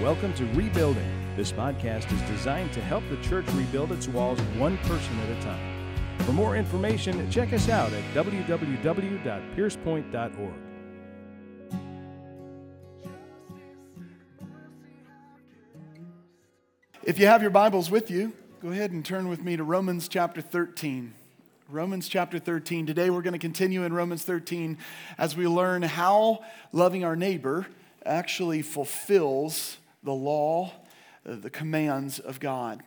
Welcome to Rebuilding. This podcast is designed to help the church rebuild its walls one person at a time. For more information, check us out at www.piercepoint.org. If you have your Bibles with you, go ahead and turn with me to Romans chapter 13. Romans chapter 13. Today we're going to continue in Romans 13 as we learn how loving our neighbor actually fulfills the law, uh, the commands of God.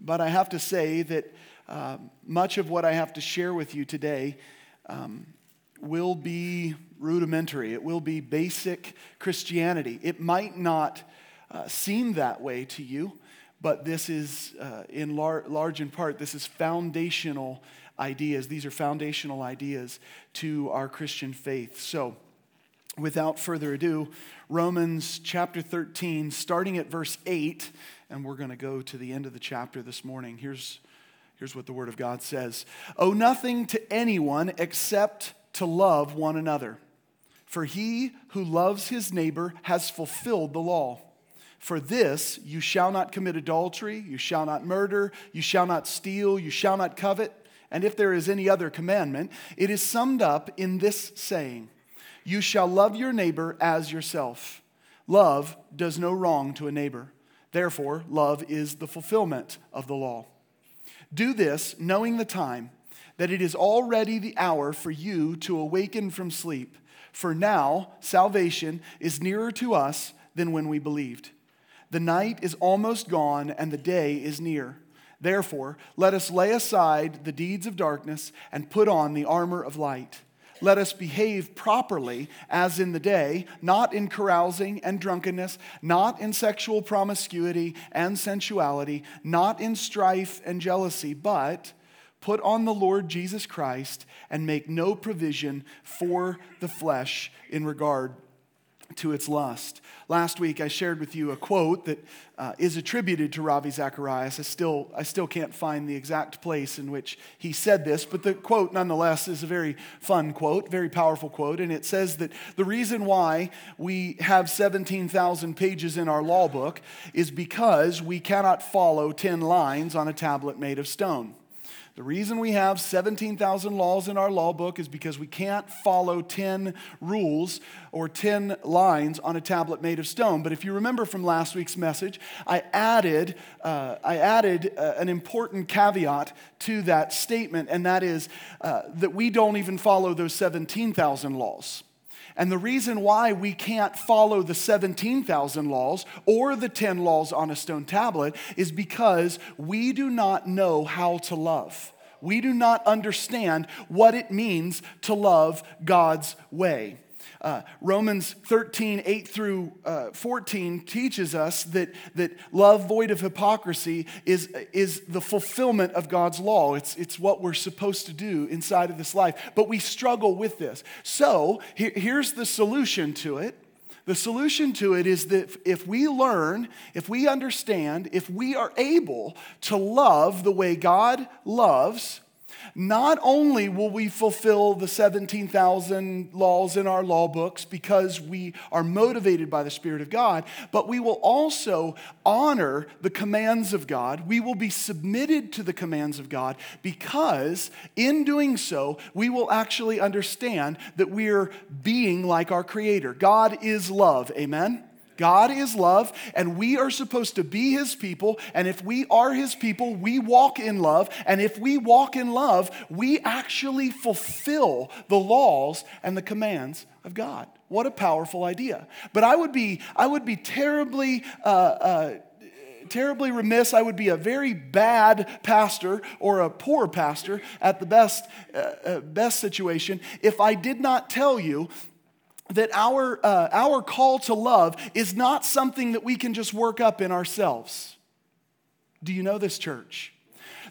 But I have to say that uh, much of what I have to share with you today um, will be rudimentary. It will be basic Christianity. It might not uh, seem that way to you but this is, uh, in lar- large in part, this is foundational ideas. These are foundational ideas to our Christian faith. So, without further ado, Romans chapter 13, starting at verse 8, and we're going to go to the end of the chapter this morning. Here's, here's what the Word of God says Owe nothing to anyone except to love one another. For he who loves his neighbor has fulfilled the law. For this, you shall not commit adultery, you shall not murder, you shall not steal, you shall not covet. And if there is any other commandment, it is summed up in this saying You shall love your neighbor as yourself. Love does no wrong to a neighbor. Therefore, love is the fulfillment of the law. Do this, knowing the time, that it is already the hour for you to awaken from sleep. For now, salvation is nearer to us than when we believed. The night is almost gone and the day is near. Therefore, let us lay aside the deeds of darkness and put on the armor of light. Let us behave properly as in the day, not in carousing and drunkenness, not in sexual promiscuity and sensuality, not in strife and jealousy, but put on the Lord Jesus Christ and make no provision for the flesh in regard to its lust. Last week, I shared with you a quote that uh, is attributed to Ravi Zacharias. I still, I still can't find the exact place in which he said this, but the quote, nonetheless, is a very fun quote, very powerful quote. And it says that the reason why we have 17,000 pages in our law book is because we cannot follow 10 lines on a tablet made of stone. The reason we have 17,000 laws in our law book is because we can't follow 10 rules or 10 lines on a tablet made of stone. But if you remember from last week's message, I added, uh, I added uh, an important caveat to that statement, and that is uh, that we don't even follow those 17,000 laws. And the reason why we can't follow the 17,000 laws or the 10 laws on a stone tablet is because we do not know how to love. We do not understand what it means to love God's way. Uh, Romans 13, 8 through uh, 14 teaches us that, that love void of hypocrisy is, is the fulfillment of God's law. It's, it's what we're supposed to do inside of this life. But we struggle with this. So here, here's the solution to it. The solution to it is that if we learn, if we understand, if we are able to love the way God loves, not only will we fulfill the 17,000 laws in our law books because we are motivated by the Spirit of God, but we will also honor the commands of God. We will be submitted to the commands of God because in doing so, we will actually understand that we're being like our Creator. God is love. Amen? God is love, and we are supposed to be His people. And if we are His people, we walk in love. And if we walk in love, we actually fulfill the laws and the commands of God. What a powerful idea. But I would be, I would be terribly, uh, uh, terribly remiss. I would be a very bad pastor or a poor pastor at the best, uh, uh best situation if I did not tell you that our, uh, our call to love is not something that we can just work up in ourselves. Do you know this, church?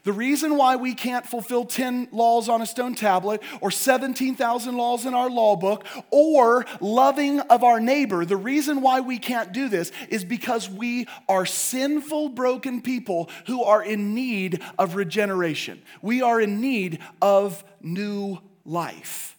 The reason why we can't fulfill 10 laws on a stone tablet or 17,000 laws in our law book or loving of our neighbor, the reason why we can't do this is because we are sinful, broken people who are in need of regeneration. We are in need of new life.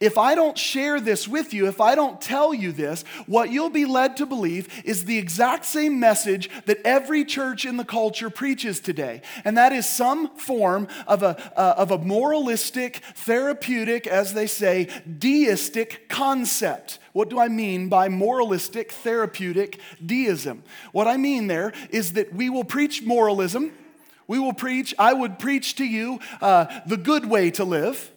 If I don't share this with you, if I don't tell you this, what you'll be led to believe is the exact same message that every church in the culture preaches today. And that is some form of a, uh, of a moralistic, therapeutic, as they say, deistic concept. What do I mean by moralistic, therapeutic deism? What I mean there is that we will preach moralism. We will preach, I would preach to you uh, the good way to live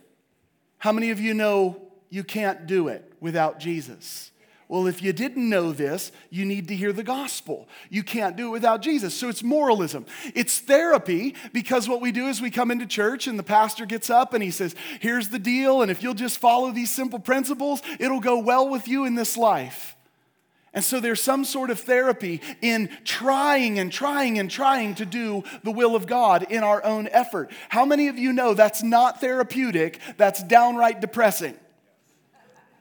how many of you know you can't do it without Jesus? Well, if you didn't know this, you need to hear the gospel. You can't do it without Jesus. So it's moralism. It's therapy because what we do is we come into church and the pastor gets up and he says, Here's the deal. And if you'll just follow these simple principles, it'll go well with you in this life. And so there's some sort of therapy in trying and trying and trying to do the will of God in our own effort. How many of you know that's not therapeutic? That's downright depressing.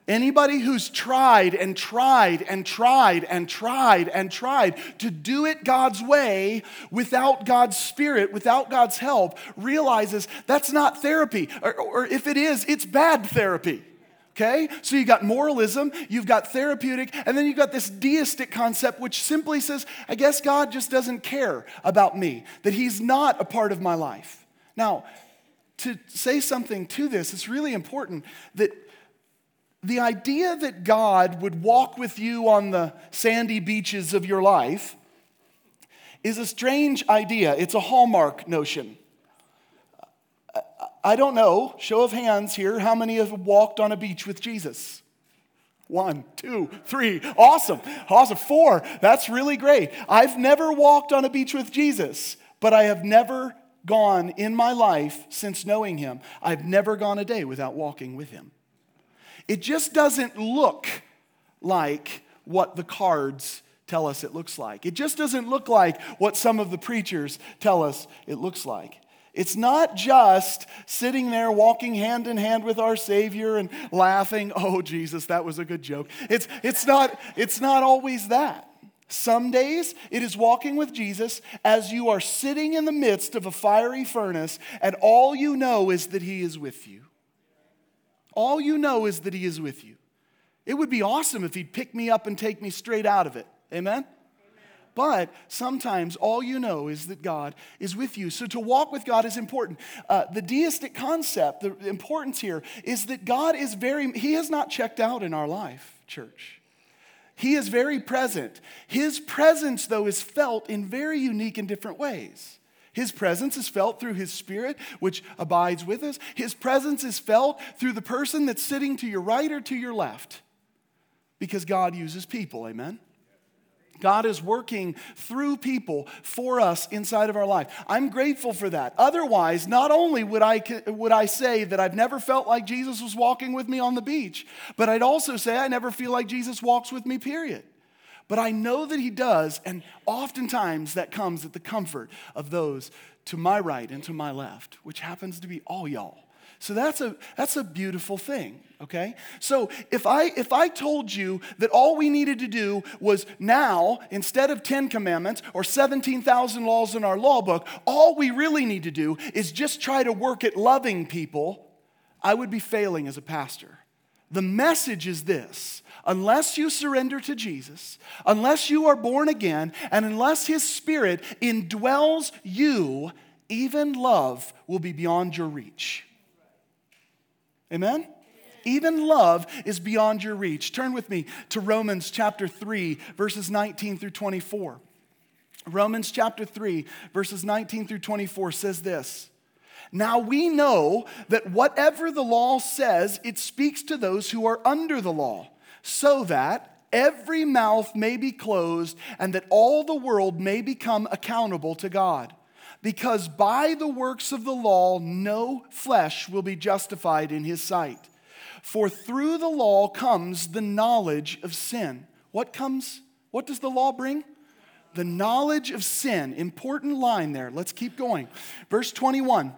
Anybody who's tried and tried and tried and tried and tried to do it God's way without God's Spirit, without God's help, realizes that's not therapy. Or, or if it is, it's bad therapy. Okay? So you got moralism, you've got therapeutic, and then you've got this deistic concept which simply says, I guess God just doesn't care about me, that He's not a part of my life. Now, to say something to this, it's really important that the idea that God would walk with you on the sandy beaches of your life is a strange idea. It's a hallmark notion. I don't know, show of hands here, how many have walked on a beach with Jesus? One, two, three. Awesome. Awesome. Four. That's really great. I've never walked on a beach with Jesus, but I have never gone in my life since knowing him. I've never gone a day without walking with him. It just doesn't look like what the cards tell us it looks like. It just doesn't look like what some of the preachers tell us it looks like. It's not just sitting there walking hand in hand with our Savior and laughing, oh, Jesus, that was a good joke. It's, it's, not, it's not always that. Some days it is walking with Jesus as you are sitting in the midst of a fiery furnace, and all you know is that He is with you. All you know is that He is with you. It would be awesome if He'd pick me up and take me straight out of it. Amen? But sometimes all you know is that God is with you. So to walk with God is important. Uh, the deistic concept, the importance here is that God is very, He has not checked out in our life, church. He is very present. His presence, though, is felt in very unique and different ways. His presence is felt through His Spirit, which abides with us. His presence is felt through the person that's sitting to your right or to your left, because God uses people, amen? God is working through people for us inside of our life. I'm grateful for that. Otherwise, not only would I, would I say that I've never felt like Jesus was walking with me on the beach, but I'd also say I never feel like Jesus walks with me, period. But I know that He does, and oftentimes that comes at the comfort of those to my right and to my left, which happens to be all y'all. So that's a, that's a beautiful thing, okay? So if I, if I told you that all we needed to do was now, instead of 10 commandments or 17,000 laws in our law book, all we really need to do is just try to work at loving people, I would be failing as a pastor. The message is this unless you surrender to Jesus, unless you are born again, and unless His Spirit indwells you, even love will be beyond your reach. Amen? Even love is beyond your reach. Turn with me to Romans chapter 3, verses 19 through 24. Romans chapter 3, verses 19 through 24 says this Now we know that whatever the law says, it speaks to those who are under the law, so that every mouth may be closed and that all the world may become accountable to God because by the works of the law no flesh will be justified in his sight. For through the law comes the knowledge of sin. What comes? What does the law bring? The knowledge of sin. Important line there. Let's keep going. Verse 21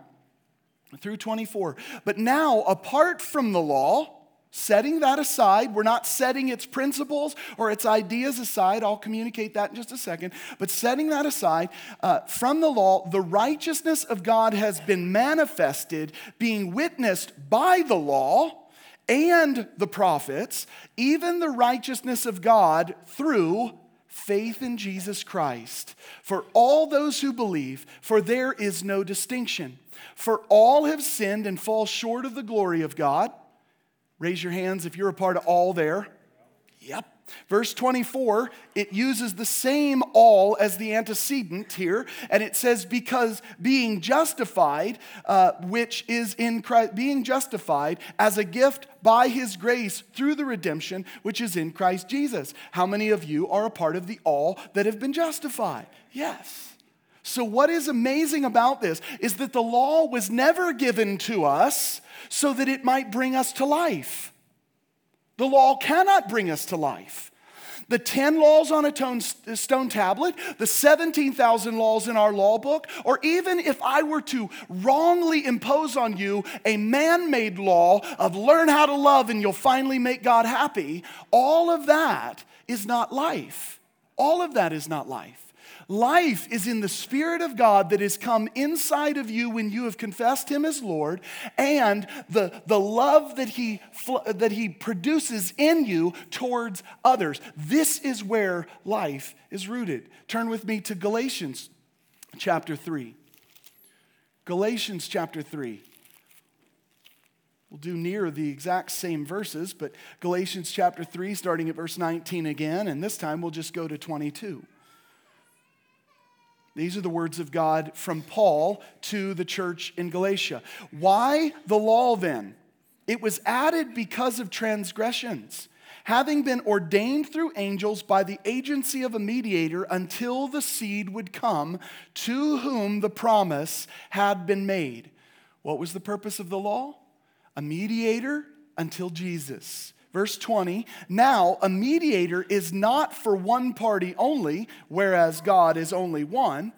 through 24. But now, apart from the law, Setting that aside, we're not setting its principles or its ideas aside. I'll communicate that in just a second. But setting that aside, uh, from the law, the righteousness of God has been manifested, being witnessed by the law and the prophets, even the righteousness of God through faith in Jesus Christ for all those who believe, for there is no distinction. For all have sinned and fall short of the glory of God. Raise your hands if you're a part of all there. Yep. Verse 24, it uses the same all as the antecedent here, and it says, because being justified, uh, which is in Christ, being justified as a gift by his grace through the redemption which is in Christ Jesus. How many of you are a part of the all that have been justified? Yes. So, what is amazing about this is that the law was never given to us so that it might bring us to life. The law cannot bring us to life. The 10 laws on a stone tablet, the 17,000 laws in our law book, or even if I were to wrongly impose on you a man made law of learn how to love and you'll finally make God happy, all of that is not life. All of that is not life. Life is in the Spirit of God that has come inside of you when you have confessed Him as Lord, and the, the love that he, that he produces in you towards others. This is where life is rooted. Turn with me to Galatians chapter 3. Galatians chapter 3. We'll do near the exact same verses, but Galatians chapter 3, starting at verse 19 again, and this time we'll just go to 22. These are the words of God from Paul to the church in Galatia. Why the law then? It was added because of transgressions, having been ordained through angels by the agency of a mediator until the seed would come to whom the promise had been made. What was the purpose of the law? A mediator until Jesus. Verse 20, now a mediator is not for one party only, whereas God is only one.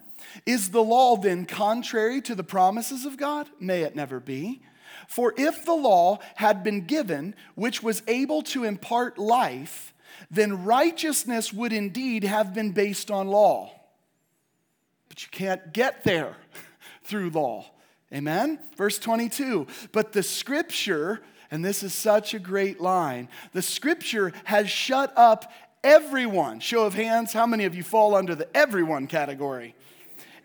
Is the law then contrary to the promises of God? May it never be. For if the law had been given, which was able to impart life, then righteousness would indeed have been based on law. But you can't get there through law. Amen? Verse 22 But the scripture and this is such a great line. The scripture has shut up everyone. Show of hands, how many of you fall under the everyone category?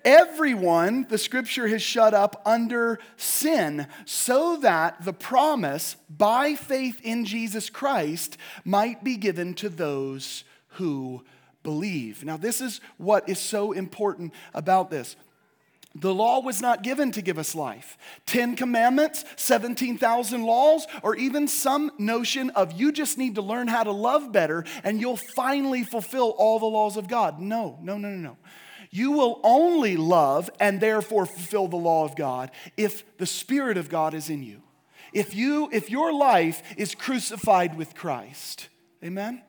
Everyone, the scripture has shut up under sin, so that the promise by faith in Jesus Christ might be given to those who believe. Now, this is what is so important about this. The law was not given to give us life. 10 commandments, 17,000 laws, or even some notion of you just need to learn how to love better and you'll finally fulfill all the laws of God. No, no, no, no, no. You will only love and therefore fulfill the law of God if the Spirit of God is in you. If you if your life is crucified with Christ. Amen.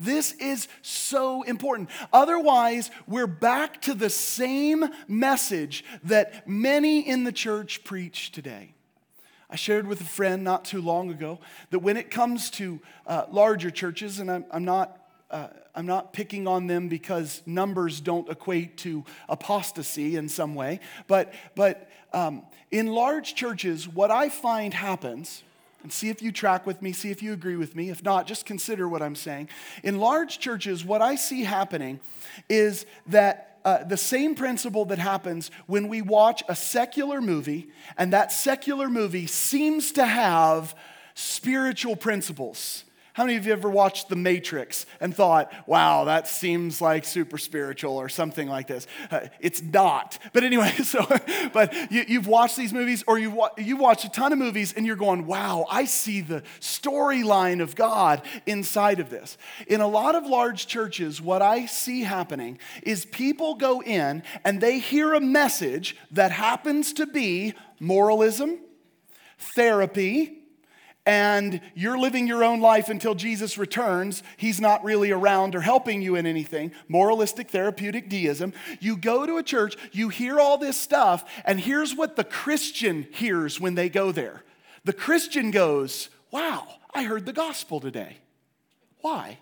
This is so important. Otherwise, we're back to the same message that many in the church preach today. I shared with a friend not too long ago that when it comes to uh, larger churches, and I'm, I'm not uh, I'm not picking on them because numbers don't equate to apostasy in some way, but, but um, in large churches, what I find happens and see if you track with me, see if you agree with me. If not, just consider what I'm saying. In large churches, what I see happening is that uh, the same principle that happens when we watch a secular movie, and that secular movie seems to have spiritual principles. How many of you ever watched The Matrix and thought, wow, that seems like super spiritual or something like this? Uh, it's not. But anyway, so, but you, have watched these movies or you've, you watched a ton of movies and you're going, wow, I see the storyline of God inside of this. In a lot of large churches, what I see happening is people go in and they hear a message that happens to be moralism, therapy, and you're living your own life until Jesus returns, he's not really around or helping you in anything, moralistic therapeutic deism. You go to a church, you hear all this stuff, and here's what the Christian hears when they go there. The Christian goes, Wow, I heard the gospel today. Why?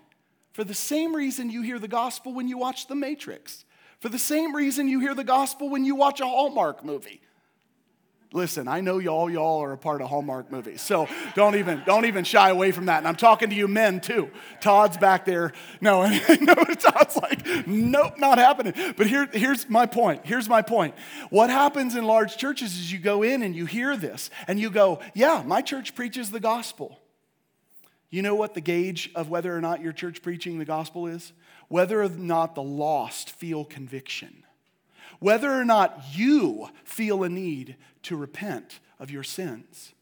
For the same reason you hear the gospel when you watch The Matrix, for the same reason you hear the gospel when you watch a Hallmark movie. Listen, I know y'all y'all are a part of Hallmark movies. So don't even don't even shy away from that. And I'm talking to you men too. Todd's back there. No, no Todd's like, nope, not happening. But here, here's my point. Here's my point. What happens in large churches is you go in and you hear this and you go, yeah, my church preaches the gospel. You know what the gauge of whether or not your church preaching the gospel is? Whether or not the lost feel conviction whether or not you feel a need to repent of your sins.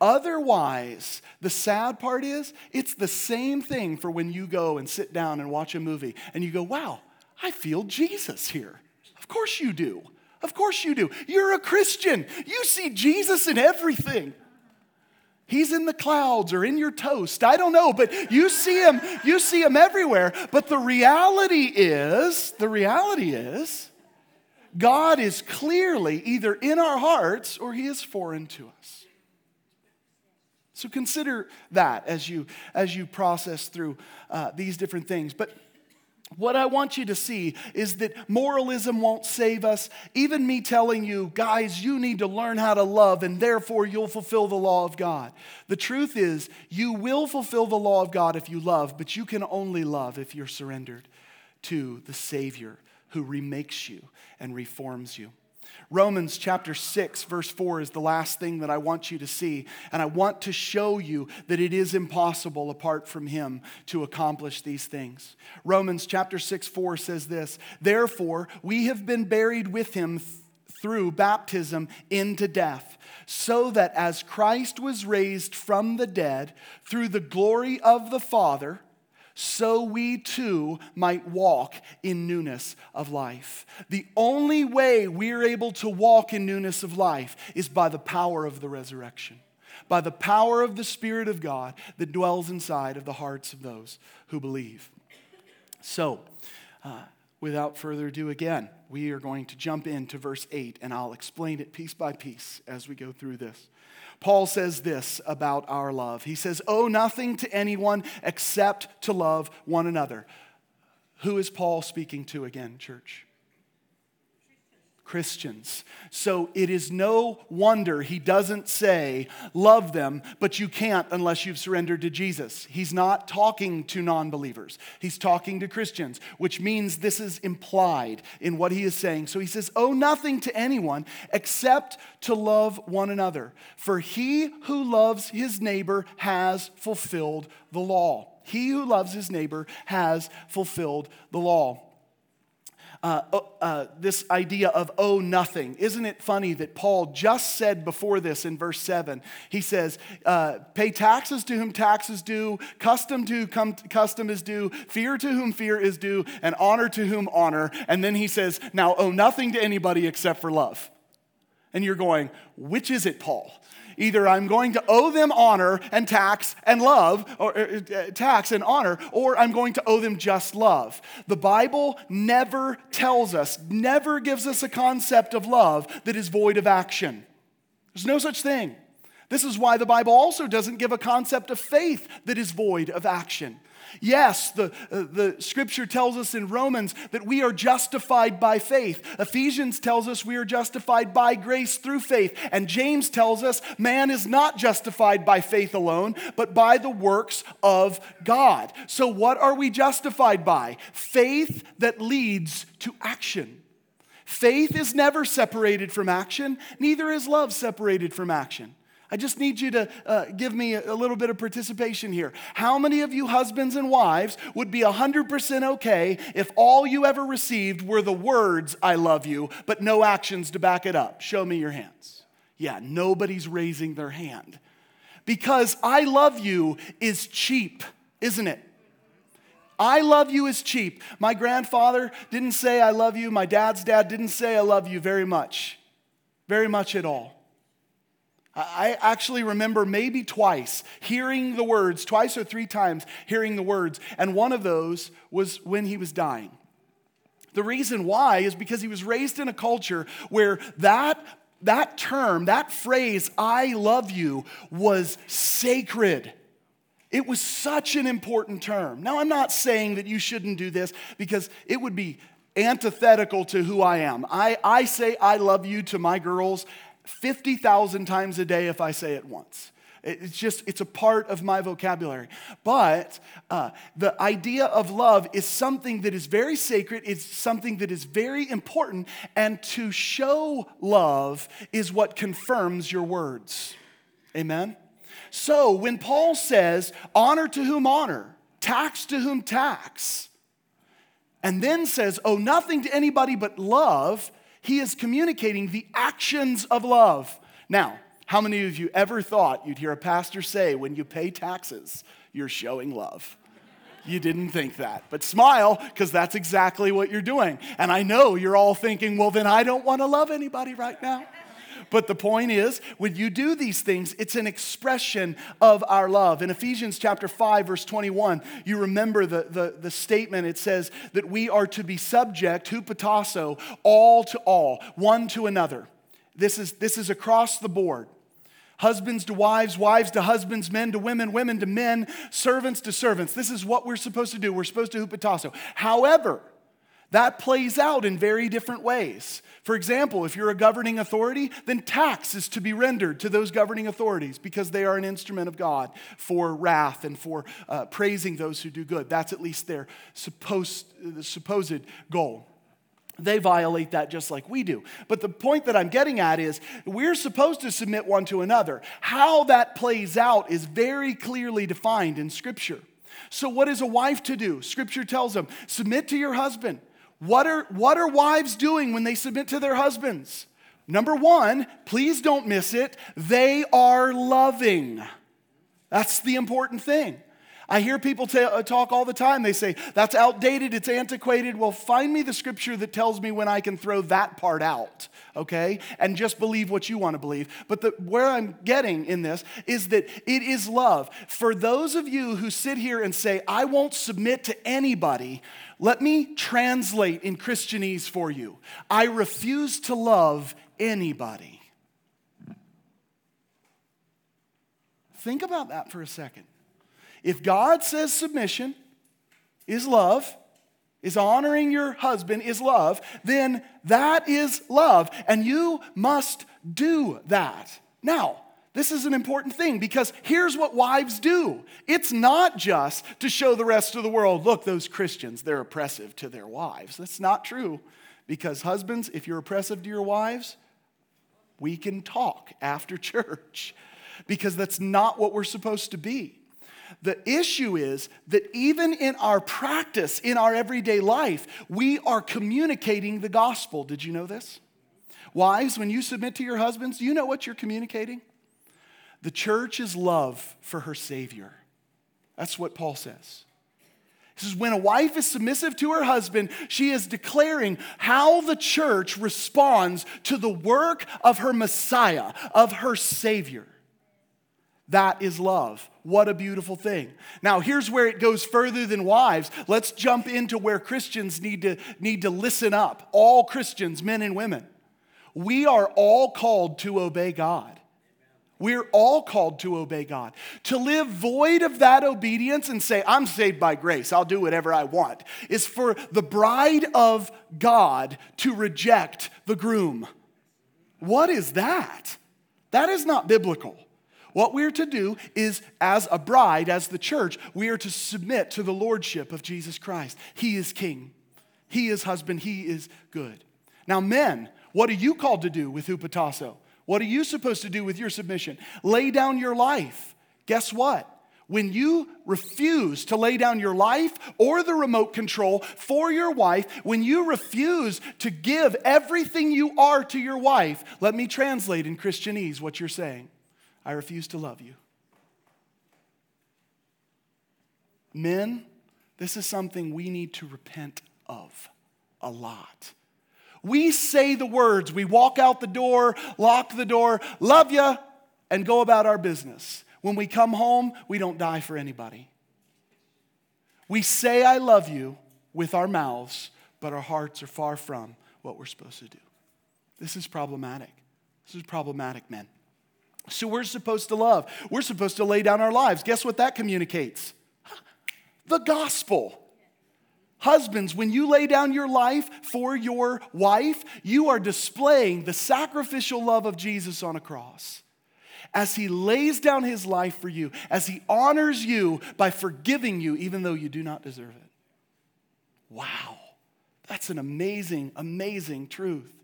Otherwise, the sad part is, it's the same thing for when you go and sit down and watch a movie and you go, wow, I feel Jesus here. Of course you do. Of course you do. You're a Christian. You see Jesus in everything. He's in the clouds or in your toast. I don't know, but you see him, you see him everywhere. But the reality is, the reality is, God is clearly either in our hearts or he is foreign to us. So consider that as you, as you process through uh, these different things. But what I want you to see is that moralism won't save us. Even me telling you, guys, you need to learn how to love and therefore you'll fulfill the law of God. The truth is, you will fulfill the law of God if you love, but you can only love if you're surrendered to the Savior who remakes you and reforms you. Romans chapter 6, verse 4 is the last thing that I want you to see. And I want to show you that it is impossible apart from Him to accomplish these things. Romans chapter 6, 4 says this Therefore, we have been buried with Him through baptism into death, so that as Christ was raised from the dead through the glory of the Father, so we too might walk in newness of life. The only way we're able to walk in newness of life is by the power of the resurrection, by the power of the Spirit of God that dwells inside of the hearts of those who believe. So, uh, without further ado, again, we are going to jump into verse 8, and I'll explain it piece by piece as we go through this. Paul says this about our love. He says, Owe nothing to anyone except to love one another. Who is Paul speaking to again, church? Christians. So it is no wonder he doesn't say, love them, but you can't unless you've surrendered to Jesus. He's not talking to non believers, he's talking to Christians, which means this is implied in what he is saying. So he says, owe nothing to anyone except to love one another. For he who loves his neighbor has fulfilled the law. He who loves his neighbor has fulfilled the law uh, uh, uh, this idea of owe nothing. Isn't it funny that Paul just said before this in verse 7? He says, uh, Pay taxes to whom taxes due, custom to whom custom is due, fear to whom fear is due, and honor to whom honor. And then he says, Now owe nothing to anybody except for love. And you're going, Which is it, Paul? Either I'm going to owe them honor and tax and love, or uh, uh, tax and honor, or I'm going to owe them just love. The Bible never tells us, never gives us a concept of love that is void of action. There's no such thing. This is why the Bible also doesn't give a concept of faith that is void of action. Yes, the, uh, the scripture tells us in Romans that we are justified by faith. Ephesians tells us we are justified by grace through faith. And James tells us man is not justified by faith alone, but by the works of God. So, what are we justified by? Faith that leads to action. Faith is never separated from action, neither is love separated from action. I just need you to uh, give me a, a little bit of participation here. How many of you husbands and wives would be 100% okay if all you ever received were the words, I love you, but no actions to back it up? Show me your hands. Yeah, nobody's raising their hand. Because I love you is cheap, isn't it? I love you is cheap. My grandfather didn't say I love you. My dad's dad didn't say I love you very much, very much at all. I actually remember maybe twice hearing the words, twice or three times hearing the words, and one of those was when he was dying. The reason why is because he was raised in a culture where that, that term, that phrase, I love you, was sacred. It was such an important term. Now, I'm not saying that you shouldn't do this because it would be antithetical to who I am. I, I say I love you to my girls 50,000 times a day if I say it once. It's just, it's a part of my vocabulary. But uh, the idea of love is something that is very sacred, it's something that is very important, and to show love is what confirms your words. Amen? So when Paul says, honor to whom honor, tax to whom tax, and then says, owe nothing to anybody but love, he is communicating the actions of love. Now, how many of you ever thought you'd hear a pastor say, when you pay taxes, you're showing love? You didn't think that, but smile because that's exactly what you're doing. And I know you're all thinking, well, then I don't want to love anybody right now. But the point is, when you do these things, it's an expression of our love. In Ephesians chapter 5, verse 21, you remember the, the, the statement. It says that we are to be subject, to hupatasso, all to all, one to another. This is, this is across the board. Husbands to wives, wives to husbands, men to women, women to men, servants to servants. This is what we're supposed to do. We're supposed to hupatasso. However, that plays out in very different ways. For example, if you're a governing authority, then tax is to be rendered to those governing authorities because they are an instrument of God for wrath and for uh, praising those who do good. That's at least their supposed, supposed goal. They violate that just like we do. But the point that I'm getting at is we're supposed to submit one to another. How that plays out is very clearly defined in Scripture. So, what is a wife to do? Scripture tells them submit to your husband. What are, what are wives doing when they submit to their husbands? Number one, please don't miss it, they are loving. That's the important thing. I hear people uh, talk all the time. They say, that's outdated, it's antiquated. Well, find me the scripture that tells me when I can throw that part out, okay? And just believe what you want to believe. But the, where I'm getting in this is that it is love. For those of you who sit here and say, I won't submit to anybody, let me translate in Christianese for you. I refuse to love anybody. Think about that for a second. If God says submission is love, is honoring your husband is love, then that is love, and you must do that. Now, this is an important thing because here's what wives do it's not just to show the rest of the world, look, those Christians, they're oppressive to their wives. That's not true because, husbands, if you're oppressive to your wives, we can talk after church because that's not what we're supposed to be. The issue is that even in our practice, in our everyday life, we are communicating the gospel. Did you know this? Wives, when you submit to your husbands, you know what you're communicating? The church is love for her Savior. That's what Paul says. He says, when a wife is submissive to her husband, she is declaring how the church responds to the work of her Messiah, of her Savior. That is love. What a beautiful thing. Now, here's where it goes further than wives. Let's jump into where Christians need to, need to listen up. All Christians, men and women. We are all called to obey God. We're all called to obey God. To live void of that obedience and say, I'm saved by grace, I'll do whatever I want, is for the bride of God to reject the groom. What is that? That is not biblical. What we're to do is, as a bride, as the church, we are to submit to the lordship of Jesus Christ. He is king, He is husband, He is good. Now, men, what are you called to do with hupatasso? What are you supposed to do with your submission? Lay down your life. Guess what? When you refuse to lay down your life or the remote control for your wife, when you refuse to give everything you are to your wife, let me translate in Christianese what you're saying. I refuse to love you. Men, this is something we need to repent of a lot. We say the words, we walk out the door, lock the door, love you, and go about our business. When we come home, we don't die for anybody. We say, I love you with our mouths, but our hearts are far from what we're supposed to do. This is problematic. This is problematic, men. So we're supposed to love. We're supposed to lay down our lives. Guess what that communicates? The gospel. Husbands, when you lay down your life for your wife, you are displaying the sacrificial love of Jesus on a cross. As he lays down his life for you, as he honors you by forgiving you, even though you do not deserve it. Wow, that's an amazing, amazing truth.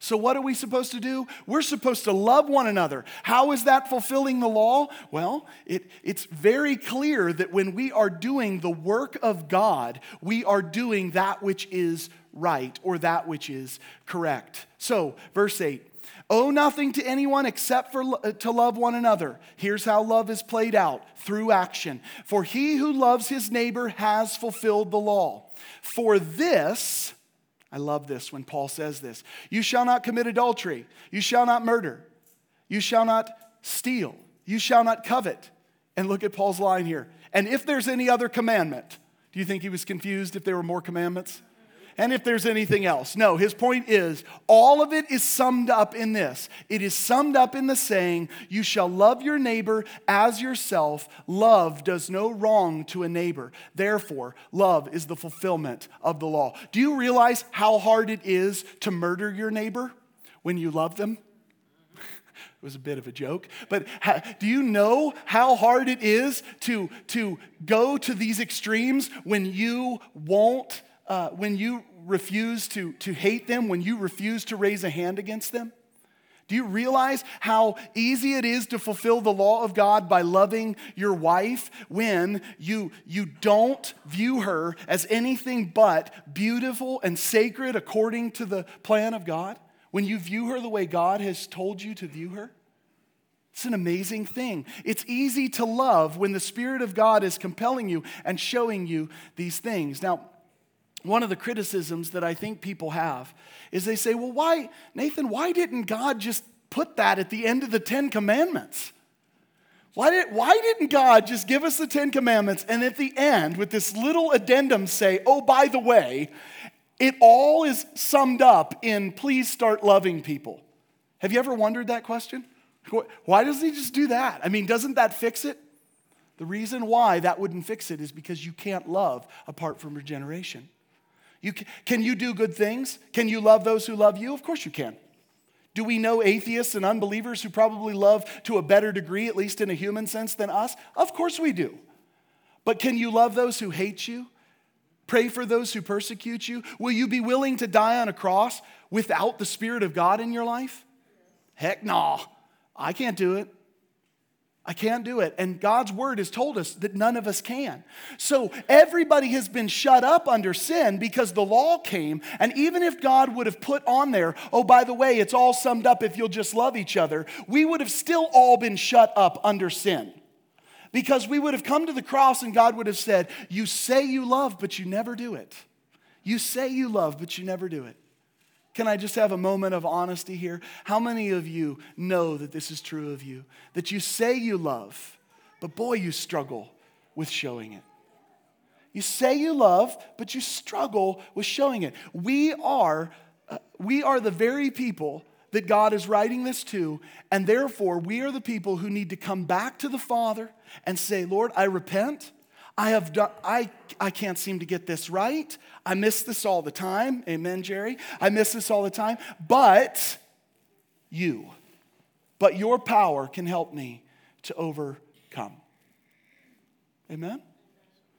So, what are we supposed to do? We're supposed to love one another. How is that fulfilling the law? Well, it, it's very clear that when we are doing the work of God, we are doing that which is right or that which is correct. So, verse 8 Owe nothing to anyone except for uh, to love one another. Here's how love is played out through action. For he who loves his neighbor has fulfilled the law. For this, I love this when Paul says this You shall not commit adultery. You shall not murder. You shall not steal. You shall not covet. And look at Paul's line here. And if there's any other commandment, do you think he was confused if there were more commandments? And if there's anything else. No, his point is all of it is summed up in this. It is summed up in the saying, You shall love your neighbor as yourself. Love does no wrong to a neighbor. Therefore, love is the fulfillment of the law. Do you realize how hard it is to murder your neighbor when you love them? It was a bit of a joke. But do you know how hard it is to, to go to these extremes when you won't uh, when you refuse to, to hate them, when you refuse to raise a hand against them? Do you realize how easy it is to fulfill the law of God by loving your wife when you, you don't view her as anything but beautiful and sacred according to the plan of God? When you view her the way God has told you to view her? It's an amazing thing. It's easy to love when the Spirit of God is compelling you and showing you these things. Now, one of the criticisms that I think people have is they say, well, why, Nathan, why didn't God just put that at the end of the Ten Commandments? Why, did, why didn't God just give us the Ten Commandments and at the end, with this little addendum, say, oh, by the way, it all is summed up in please start loving people? Have you ever wondered that question? Why doesn't he just do that? I mean, doesn't that fix it? The reason why that wouldn't fix it is because you can't love apart from regeneration. You, can you do good things? Can you love those who love you? Of course you can. Do we know atheists and unbelievers who probably love to a better degree, at least in a human sense, than us? Of course we do. But can you love those who hate you? Pray for those who persecute you? Will you be willing to die on a cross without the Spirit of God in your life? Heck no, I can't do it. I can't do it. And God's word has told us that none of us can. So everybody has been shut up under sin because the law came. And even if God would have put on there, oh, by the way, it's all summed up if you'll just love each other, we would have still all been shut up under sin. Because we would have come to the cross and God would have said, You say you love, but you never do it. You say you love, but you never do it. Can I just have a moment of honesty here? How many of you know that this is true of you? That you say you love, but boy, you struggle with showing it. You say you love, but you struggle with showing it. We are, uh, we are the very people that God is writing this to, and therefore we are the people who need to come back to the Father and say, Lord, I repent. I have done, I, I can't seem to get this right. I miss this all the time. Amen, Jerry. I miss this all the time. But you, but your power can help me to overcome. Amen?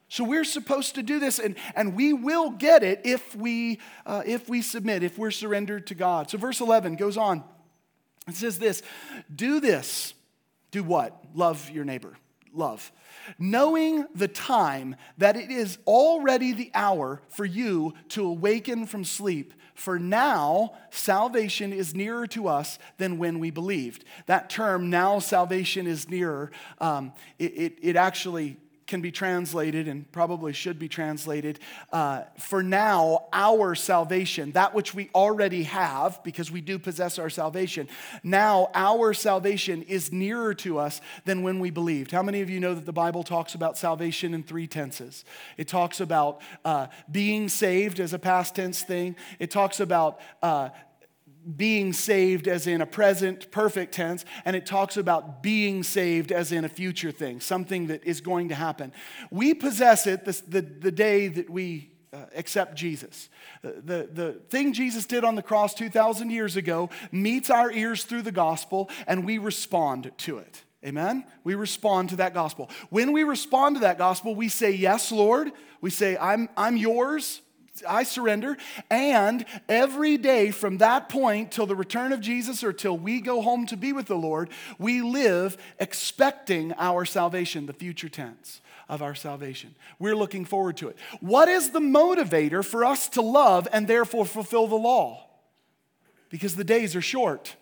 So we're supposed to do this, and, and we will get it if we, uh, if we submit, if we're surrendered to God. So verse 11 goes on. It says this Do this. Do what? Love your neighbor. Love knowing the time that it is already the hour for you to awaken from sleep. For now, salvation is nearer to us than when we believed. That term, now salvation is nearer, um, it, it, it actually can be translated and probably should be translated uh, for now, our salvation, that which we already have, because we do possess our salvation. Now, our salvation is nearer to us than when we believed. How many of you know that the Bible talks about salvation in three tenses? It talks about uh, being saved as a past tense thing, it talks about uh, being saved as in a present perfect tense, and it talks about being saved as in a future thing, something that is going to happen. We possess it the, the, the day that we uh, accept Jesus. The, the thing Jesus did on the cross 2,000 years ago meets our ears through the gospel, and we respond to it. Amen? We respond to that gospel. When we respond to that gospel, we say, Yes, Lord. We say, I'm, I'm yours. I surrender. And every day from that point till the return of Jesus or till we go home to be with the Lord, we live expecting our salvation, the future tense of our salvation. We're looking forward to it. What is the motivator for us to love and therefore fulfill the law? Because the days are short.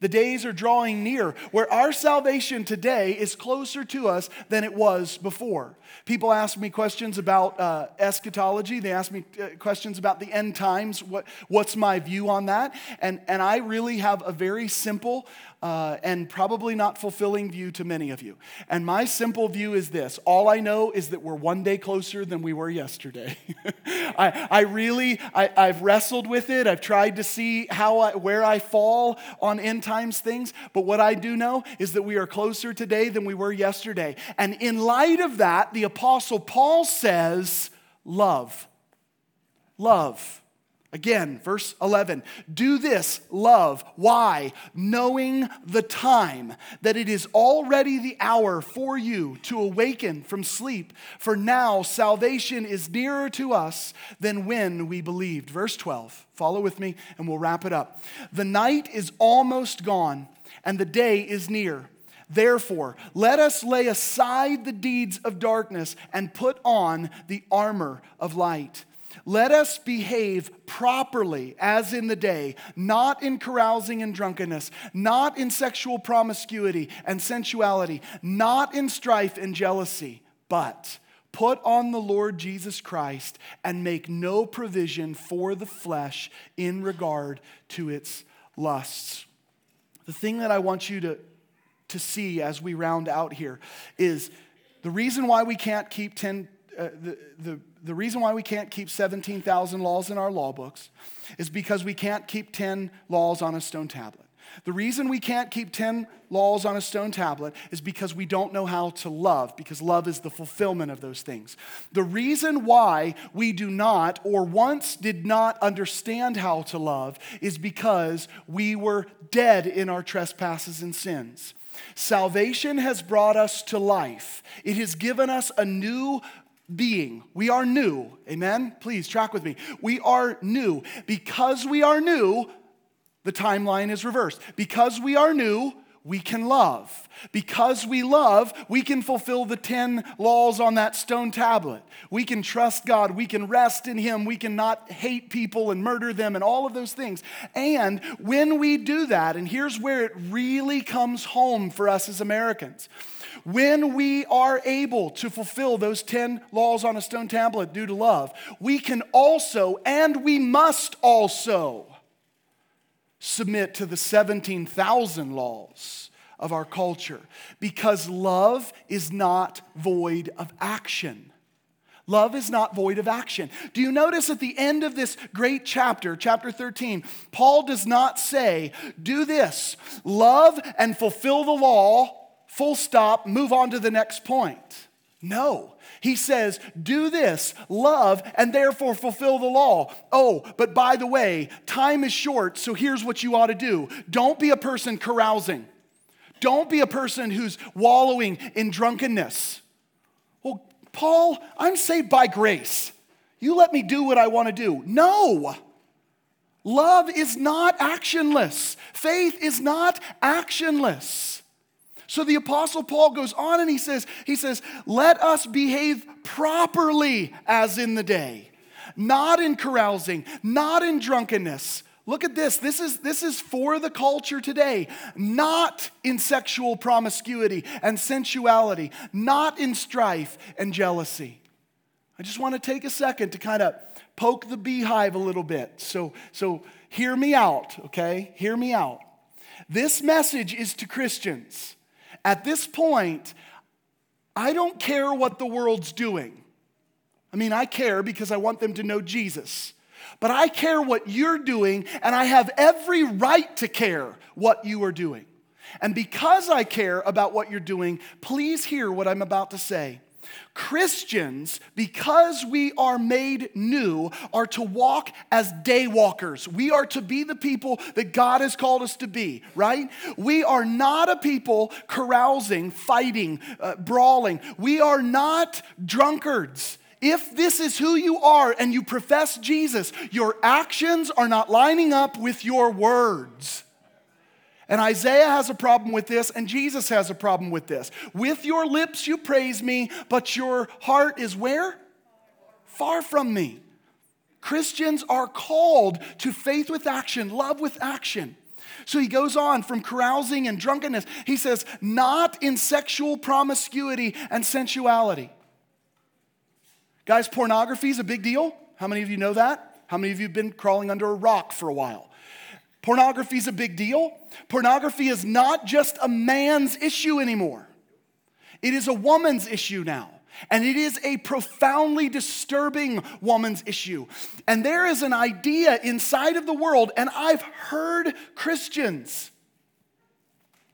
The days are drawing near where our salvation today is closer to us than it was before. People ask me questions about uh, eschatology. They ask me uh, questions about the end times. What, what's my view on that? And, and I really have a very simple uh, and probably not fulfilling view to many of you. And my simple view is this all I know is that we're one day closer than we were yesterday. I, I really, I, I've wrestled with it. I've tried to see how I, where I fall on end times things. But what I do know is that we are closer today than we were yesterday. And in light of that, the Apostle Paul says, love. Love. Again, verse 11, do this, love. Why? Knowing the time, that it is already the hour for you to awaken from sleep. For now salvation is nearer to us than when we believed. Verse 12, follow with me and we'll wrap it up. The night is almost gone and the day is near. Therefore, let us lay aside the deeds of darkness and put on the armor of light. Let us behave properly as in the day, not in carousing and drunkenness, not in sexual promiscuity and sensuality, not in strife and jealousy, but put on the Lord Jesus Christ and make no provision for the flesh in regard to its lusts. The thing that I want you to, to see as we round out here is the reason why we can't keep 10, uh, the, the the reason why we can't keep 17,000 laws in our law books is because we can't keep 10 laws on a stone tablet. The reason we can't keep 10 laws on a stone tablet is because we don't know how to love, because love is the fulfillment of those things. The reason why we do not, or once did not understand how to love, is because we were dead in our trespasses and sins. Salvation has brought us to life. It has given us a new being. We are new. Amen? Please track with me. We are new. Because we are new, the timeline is reversed. Because we are new, we can love. Because we love, we can fulfill the 10 laws on that stone tablet. We can trust God. We can rest in Him. We can not hate people and murder them and all of those things. And when we do that, and here's where it really comes home for us as Americans when we are able to fulfill those 10 laws on a stone tablet due to love, we can also, and we must also, submit to the 17,000 laws of our culture because love is not void of action. Love is not void of action. Do you notice at the end of this great chapter, chapter 13, Paul does not say, Do this, love and fulfill the law full stop, move on to the next point. No. He says, do this, love, and therefore fulfill the law. Oh, but by the way, time is short, so here's what you ought to do don't be a person carousing, don't be a person who's wallowing in drunkenness. Well, Paul, I'm saved by grace. You let me do what I want to do. No. Love is not actionless. Faith is not actionless. So the apostle Paul goes on and he says, he says, let us behave properly as in the day, not in carousing, not in drunkenness. Look at this. This is, this is for the culture today. Not in sexual promiscuity and sensuality, not in strife and jealousy. I just want to take a second to kind of poke the beehive a little bit. So, so hear me out, okay? Hear me out. This message is to Christians. At this point, I don't care what the world's doing. I mean, I care because I want them to know Jesus. But I care what you're doing, and I have every right to care what you are doing. And because I care about what you're doing, please hear what I'm about to say. Christians, because we are made new, are to walk as day walkers. We are to be the people that God has called us to be, right? We are not a people carousing, fighting, uh, brawling. We are not drunkards. If this is who you are and you profess Jesus, your actions are not lining up with your words. And Isaiah has a problem with this, and Jesus has a problem with this. With your lips you praise me, but your heart is where? Far from me. Christians are called to faith with action, love with action. So he goes on from carousing and drunkenness. He says, not in sexual promiscuity and sensuality. Guys, pornography is a big deal. How many of you know that? How many of you have been crawling under a rock for a while? Pornography is a big deal. Pornography is not just a man's issue anymore, it is a woman's issue now. And it is a profoundly disturbing woman's issue. And there is an idea inside of the world, and I've heard Christians.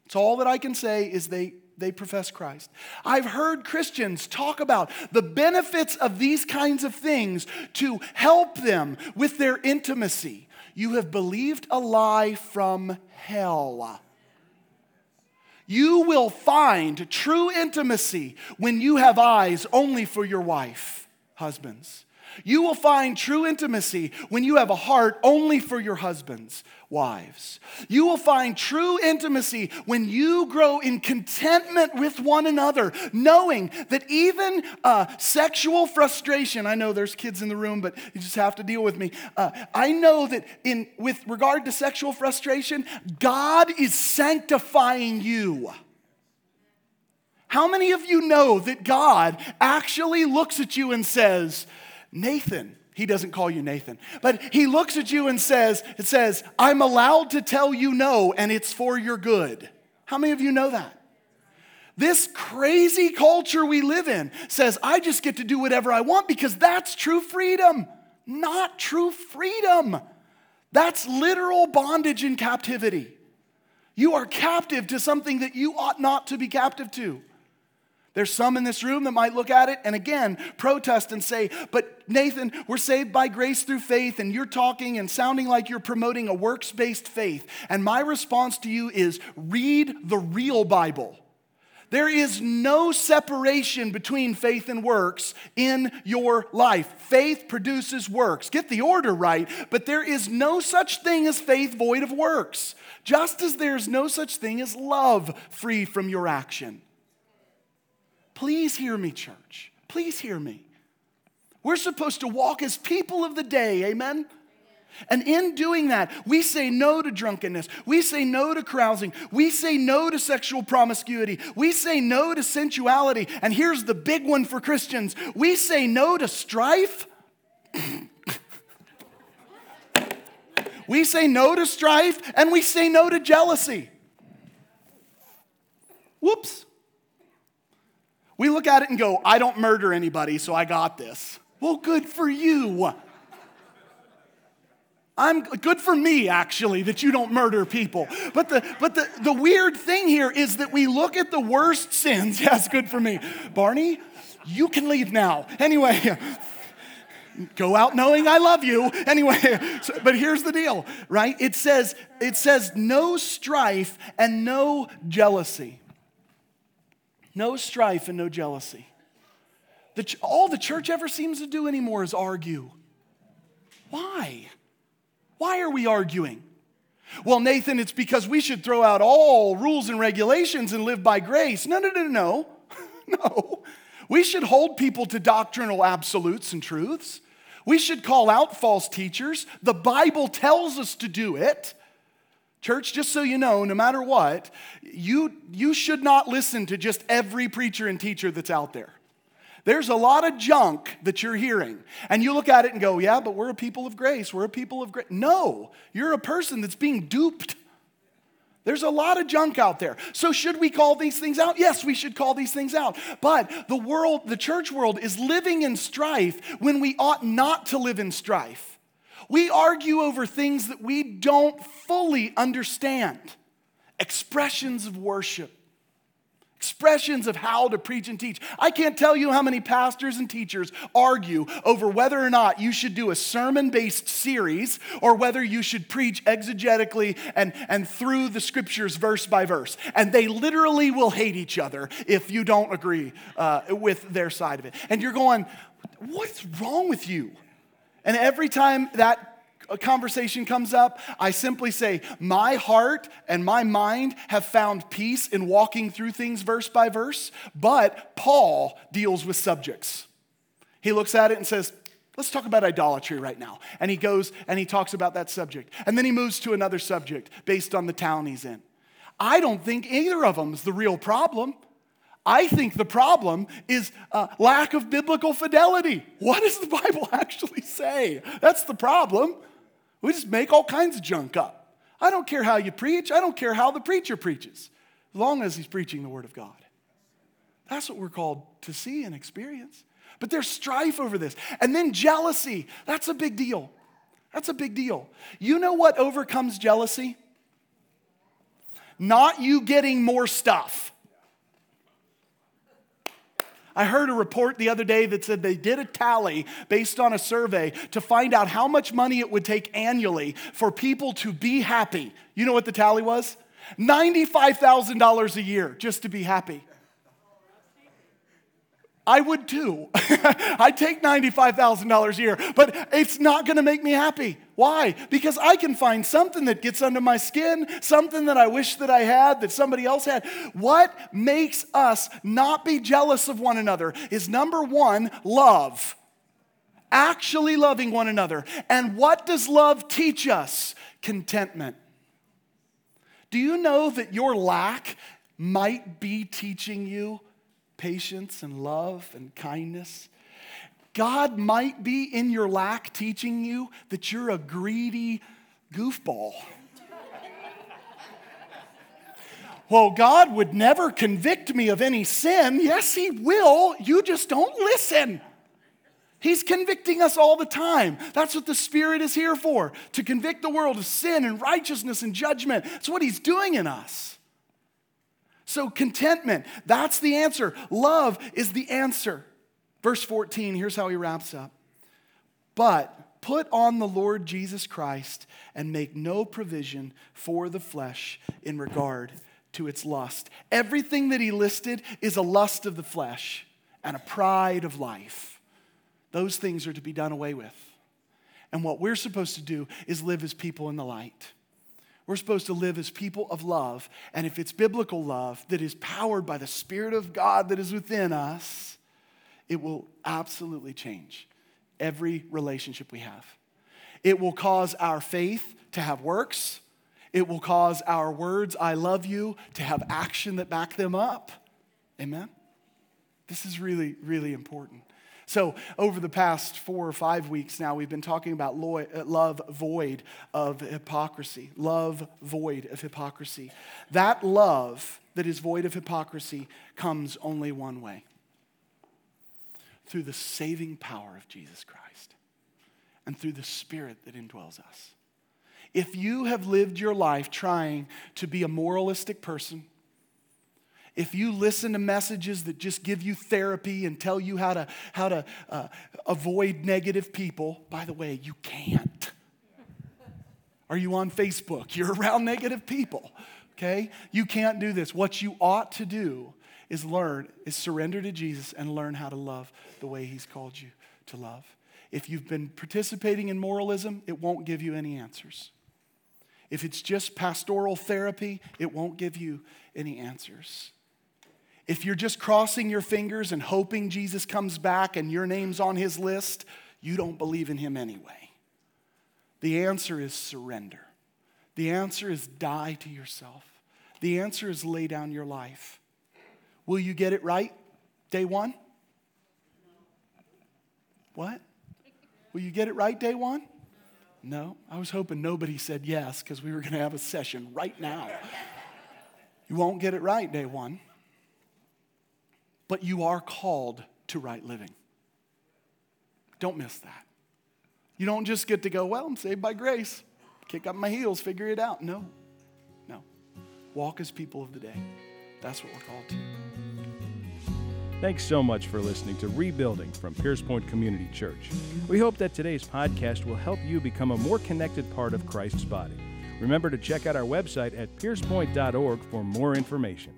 It's all that I can say is they they profess Christ. I've heard Christians talk about the benefits of these kinds of things to help them with their intimacy, you have believed a lie from hell. You will find true intimacy when you have eyes only for your wife, husbands. You will find true intimacy when you have a heart only for your husbands, wives. You will find true intimacy when you grow in contentment with one another, knowing that even uh, sexual frustration, I know there's kids in the room, but you just have to deal with me. Uh, I know that in, with regard to sexual frustration, God is sanctifying you. How many of you know that God actually looks at you and says, Nathan. He doesn't call you Nathan, but he looks at you and says, It says, I'm allowed to tell you no, and it's for your good. How many of you know that? This crazy culture we live in says, I just get to do whatever I want because that's true freedom. Not true freedom. That's literal bondage and captivity. You are captive to something that you ought not to be captive to. There's some in this room that might look at it and again protest and say, But Nathan, we're saved by grace through faith, and you're talking and sounding like you're promoting a works based faith. And my response to you is read the real Bible. There is no separation between faith and works in your life. Faith produces works. Get the order right, but there is no such thing as faith void of works, just as there's no such thing as love free from your action. Please hear me, church. Please hear me. We're supposed to walk as people of the day, amen? And in doing that, we say no to drunkenness. We say no to carousing. We say no to sexual promiscuity. We say no to sensuality. And here's the big one for Christians we say no to strife. we say no to strife and we say no to jealousy. Whoops. We look at it and go, I don't murder anybody, so I got this. Well, good for you. I'm good for me, actually, that you don't murder people. But the but the, the weird thing here is that we look at the worst sins. Yes, good for me. Barney, you can leave now. Anyway, go out knowing I love you. Anyway, so, but here's the deal, right? It says, it says no strife and no jealousy. No strife and no jealousy. The, all the church ever seems to do anymore is argue. Why? Why are we arguing? Well, Nathan, it's because we should throw out all rules and regulations and live by grace. No, no, no, no. no. We should hold people to doctrinal absolutes and truths. We should call out false teachers. The Bible tells us to do it. Church, just so you know, no matter what, you, you should not listen to just every preacher and teacher that's out there. There's a lot of junk that you're hearing. And you look at it and go, yeah, but we're a people of grace. We're a people of grace. No, you're a person that's being duped. There's a lot of junk out there. So, should we call these things out? Yes, we should call these things out. But the world, the church world, is living in strife when we ought not to live in strife. We argue over things that we don't fully understand. Expressions of worship, expressions of how to preach and teach. I can't tell you how many pastors and teachers argue over whether or not you should do a sermon based series or whether you should preach exegetically and, and through the scriptures verse by verse. And they literally will hate each other if you don't agree uh, with their side of it. And you're going, what's wrong with you? And every time that conversation comes up, I simply say, My heart and my mind have found peace in walking through things verse by verse, but Paul deals with subjects. He looks at it and says, Let's talk about idolatry right now. And he goes and he talks about that subject. And then he moves to another subject based on the town he's in. I don't think either of them is the real problem. I think the problem is uh, lack of biblical fidelity. What does the Bible actually say? That's the problem. We just make all kinds of junk up. I don't care how you preach, I don't care how the preacher preaches, as long as he's preaching the Word of God. That's what we're called to see and experience. But there's strife over this. And then jealousy. That's a big deal. That's a big deal. You know what overcomes jealousy? Not you getting more stuff. I heard a report the other day that said they did a tally based on a survey to find out how much money it would take annually for people to be happy. You know what the tally was? $95,000 a year just to be happy. I would too. I'd take $95,000 a year, but it's not gonna make me happy. Why? Because I can find something that gets under my skin, something that I wish that I had, that somebody else had. What makes us not be jealous of one another is number one, love. Actually loving one another. And what does love teach us? Contentment. Do you know that your lack might be teaching you patience and love and kindness. God might be in your lack teaching you that you're a greedy goofball. well, God would never convict me of any sin. Yes, He will. You just don't listen. He's convicting us all the time. That's what the Spirit is here for to convict the world of sin and righteousness and judgment. That's what He's doing in us. So, contentment, that's the answer. Love is the answer. Verse 14, here's how he wraps up. But put on the Lord Jesus Christ and make no provision for the flesh in regard to its lust. Everything that he listed is a lust of the flesh and a pride of life. Those things are to be done away with. And what we're supposed to do is live as people in the light. We're supposed to live as people of love. And if it's biblical love that is powered by the Spirit of God that is within us, it will absolutely change every relationship we have. It will cause our faith to have works. It will cause our words, I love you, to have action that back them up. Amen? This is really, really important. So, over the past four or five weeks now, we've been talking about uh, love void of hypocrisy. Love void of hypocrisy. That love that is void of hypocrisy comes only one way through the saving power of Jesus Christ and through the Spirit that indwells us. If you have lived your life trying to be a moralistic person, if you listen to messages that just give you therapy and tell you how to, how to uh, avoid negative people, by the way, you can't. Are you on Facebook? You're around negative people, okay? You can't do this. What you ought to do is learn, is surrender to Jesus and learn how to love the way He's called you to love. If you've been participating in moralism, it won't give you any answers. If it's just pastoral therapy, it won't give you any answers. If you're just crossing your fingers and hoping Jesus comes back and your name's on his list, you don't believe in him anyway. The answer is surrender. The answer is die to yourself. The answer is lay down your life. Will you get it right day one? What? Will you get it right day one? No. I was hoping nobody said yes because we were going to have a session right now. You won't get it right day one but you are called to right living. Don't miss that. You don't just get to go, well, I'm saved by grace, kick up my heels, figure it out. No, no. Walk as people of the day. That's what we're called to. Thanks so much for listening to Rebuilding from Pierce Point Community Church. We hope that today's podcast will help you become a more connected part of Christ's body. Remember to check out our website at piercepoint.org for more information.